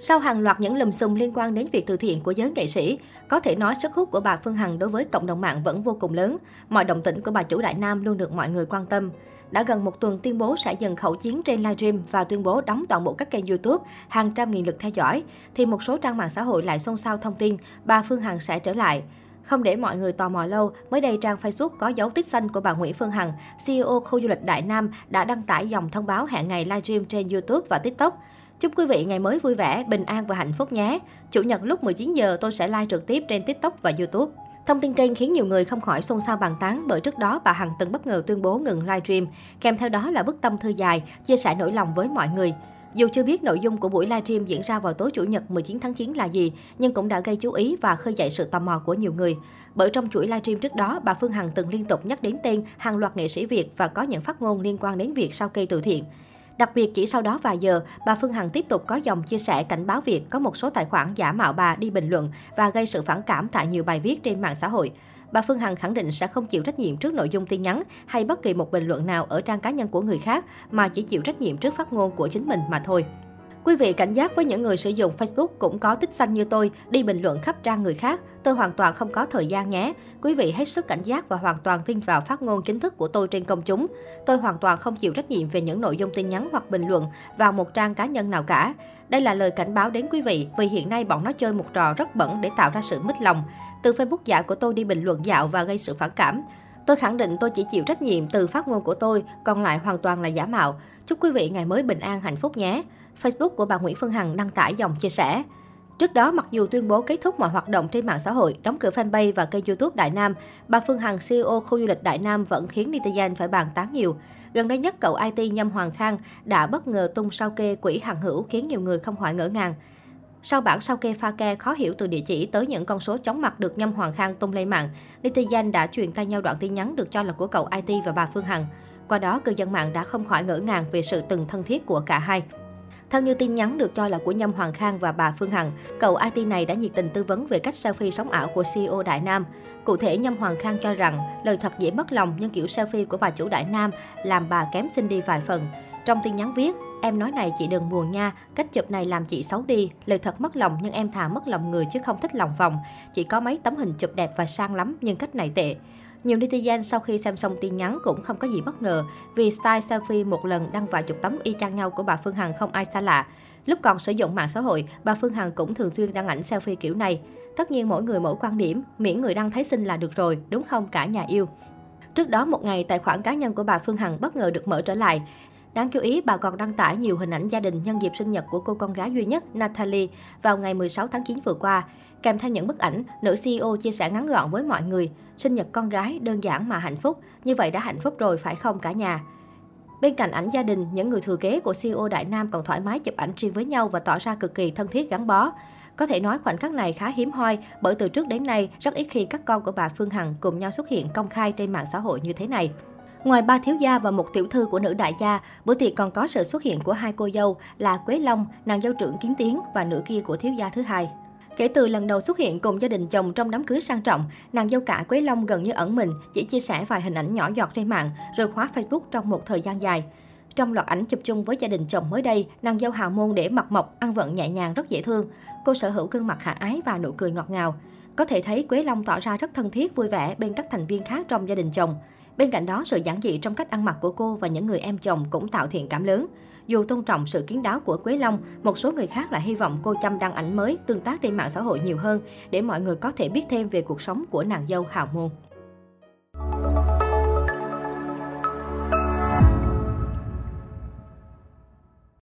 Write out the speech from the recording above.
Sau hàng loạt những lùm xùm liên quan đến việc từ thiện của giới nghệ sĩ, có thể nói sức hút của bà Phương Hằng đối với cộng đồng mạng vẫn vô cùng lớn. Mọi động tĩnh của bà chủ Đại Nam luôn được mọi người quan tâm. Đã gần một tuần tuyên bố sẽ dừng khẩu chiến trên livestream và tuyên bố đóng toàn bộ các kênh YouTube, hàng trăm nghìn lượt theo dõi, thì một số trang mạng xã hội lại xôn xao thông tin bà Phương Hằng sẽ trở lại. Không để mọi người tò mò lâu, mới đây trang Facebook có dấu tích xanh của bà Nguyễn Phương Hằng, CEO khu du lịch Đại Nam đã đăng tải dòng thông báo hẹn ngày livestream trên YouTube và TikTok. Chúc quý vị ngày mới vui vẻ, bình an và hạnh phúc nhé. Chủ nhật lúc 19 giờ tôi sẽ live trực tiếp trên TikTok và YouTube. Thông tin trên khiến nhiều người không khỏi xôn xao bàn tán bởi trước đó bà Hằng từng bất ngờ tuyên bố ngừng livestream, kèm theo đó là bức tâm thư dài, chia sẻ nỗi lòng với mọi người. Dù chưa biết nội dung của buổi livestream diễn ra vào tối Chủ nhật 19 tháng 9 là gì, nhưng cũng đã gây chú ý và khơi dậy sự tò mò của nhiều người. Bởi trong chuỗi livestream trước đó, bà Phương Hằng từng liên tục nhắc đến tên hàng loạt nghệ sĩ Việt và có những phát ngôn liên quan đến việc sao cây từ thiện. Đặc biệt chỉ sau đó vài giờ, bà Phương Hằng tiếp tục có dòng chia sẻ cảnh báo việc có một số tài khoản giả mạo bà đi bình luận và gây sự phản cảm tại nhiều bài viết trên mạng xã hội. Bà Phương Hằng khẳng định sẽ không chịu trách nhiệm trước nội dung tin nhắn hay bất kỳ một bình luận nào ở trang cá nhân của người khác, mà chỉ chịu trách nhiệm trước phát ngôn của chính mình mà thôi. Quý vị cảnh giác với những người sử dụng Facebook cũng có tích xanh như tôi, đi bình luận khắp trang người khác. Tôi hoàn toàn không có thời gian nhé. Quý vị hết sức cảnh giác và hoàn toàn tin vào phát ngôn chính thức của tôi trên công chúng. Tôi hoàn toàn không chịu trách nhiệm về những nội dung tin nhắn hoặc bình luận vào một trang cá nhân nào cả. Đây là lời cảnh báo đến quý vị vì hiện nay bọn nó chơi một trò rất bẩn để tạo ra sự mít lòng. Từ Facebook giả của tôi đi bình luận dạo và gây sự phản cảm. Tôi khẳng định tôi chỉ chịu trách nhiệm từ phát ngôn của tôi, còn lại hoàn toàn là giả mạo. Chúc quý vị ngày mới bình an hạnh phúc nhé. Facebook của bà Nguyễn Phương Hằng đăng tải dòng chia sẻ. Trước đó, mặc dù tuyên bố kết thúc mọi hoạt động trên mạng xã hội, đóng cửa fanpage và kênh YouTube Đại Nam, bà Phương Hằng, CEO khu du lịch Đại Nam vẫn khiến netizen phải bàn tán nhiều. Gần đây nhất, cậu IT Nhâm Hoàng Khang đã bất ngờ tung sao kê quỹ hàng hữu khiến nhiều người không khỏi ngỡ ngàng. Sau bản sao kê pha ke khó hiểu từ địa chỉ tới những con số chóng mặt được Nhâm Hoàng Khang tung lên mạng, netizen đã truyền tay nhau đoạn tin nhắn được cho là của cậu IT và bà Phương Hằng. Qua đó, cư dân mạng đã không khỏi ngỡ ngàng về sự từng thân thiết của cả hai. Theo như tin nhắn được cho là của Nhâm Hoàng Khang và bà Phương Hằng, cậu IT này đã nhiệt tình tư vấn về cách selfie sống ảo của CEO Đại Nam. Cụ thể, Nhâm Hoàng Khang cho rằng lời thật dễ mất lòng nhưng kiểu selfie của bà chủ Đại Nam làm bà kém xinh đi vài phần. Trong tin nhắn viết, Em nói này chị đừng buồn nha, cách chụp này làm chị xấu đi. Lời thật mất lòng nhưng em thà mất lòng người chứ không thích lòng vòng. Chị có mấy tấm hình chụp đẹp và sang lắm nhưng cách này tệ. Nhiều netizen sau khi xem xong tin nhắn cũng không có gì bất ngờ vì style selfie một lần đăng vài chục tấm y chang nhau của bà Phương Hằng không ai xa lạ. Lúc còn sử dụng mạng xã hội, bà Phương Hằng cũng thường xuyên đăng ảnh selfie kiểu này. Tất nhiên mỗi người mỗi quan điểm, miễn người đăng thấy xinh là được rồi, đúng không cả nhà yêu. Trước đó một ngày, tài khoản cá nhân của bà Phương Hằng bất ngờ được mở trở lại. Đáng chú ý, bà còn đăng tải nhiều hình ảnh gia đình nhân dịp sinh nhật của cô con gái duy nhất Natalie vào ngày 16 tháng 9 vừa qua. Kèm theo những bức ảnh, nữ CEO chia sẻ ngắn gọn với mọi người, sinh nhật con gái đơn giản mà hạnh phúc, như vậy đã hạnh phúc rồi phải không cả nhà. Bên cạnh ảnh gia đình, những người thừa kế của CEO Đại Nam còn thoải mái chụp ảnh riêng với nhau và tỏ ra cực kỳ thân thiết gắn bó. Có thể nói khoảnh khắc này khá hiếm hoi bởi từ trước đến nay rất ít khi các con của bà Phương Hằng cùng nhau xuất hiện công khai trên mạng xã hội như thế này. Ngoài ba thiếu gia và một tiểu thư của nữ đại gia, bữa tiệc còn có sự xuất hiện của hai cô dâu là Quế Long, nàng dâu trưởng Kiến Tiến và nữ kia của thiếu gia thứ hai. Kể từ lần đầu xuất hiện cùng gia đình chồng trong đám cưới sang trọng, nàng dâu cả Quế Long gần như ẩn mình, chỉ chia sẻ vài hình ảnh nhỏ giọt trên mạng rồi khóa Facebook trong một thời gian dài. Trong loạt ảnh chụp chung với gia đình chồng mới đây, nàng dâu hào môn để mặt mộc, ăn vận nhẹ nhàng rất dễ thương. Cô sở hữu gương mặt khả ái và nụ cười ngọt ngào. Có thể thấy Quế Long tỏ ra rất thân thiết, vui vẻ bên các thành viên khác trong gia đình chồng. Bên cạnh đó, sự giản dị trong cách ăn mặc của cô và những người em chồng cũng tạo thiện cảm lớn. Dù tôn trọng sự kiến đáo của Quế Long, một số người khác lại hy vọng cô chăm đăng ảnh mới, tương tác trên mạng xã hội nhiều hơn để mọi người có thể biết thêm về cuộc sống của nàng dâu hào môn.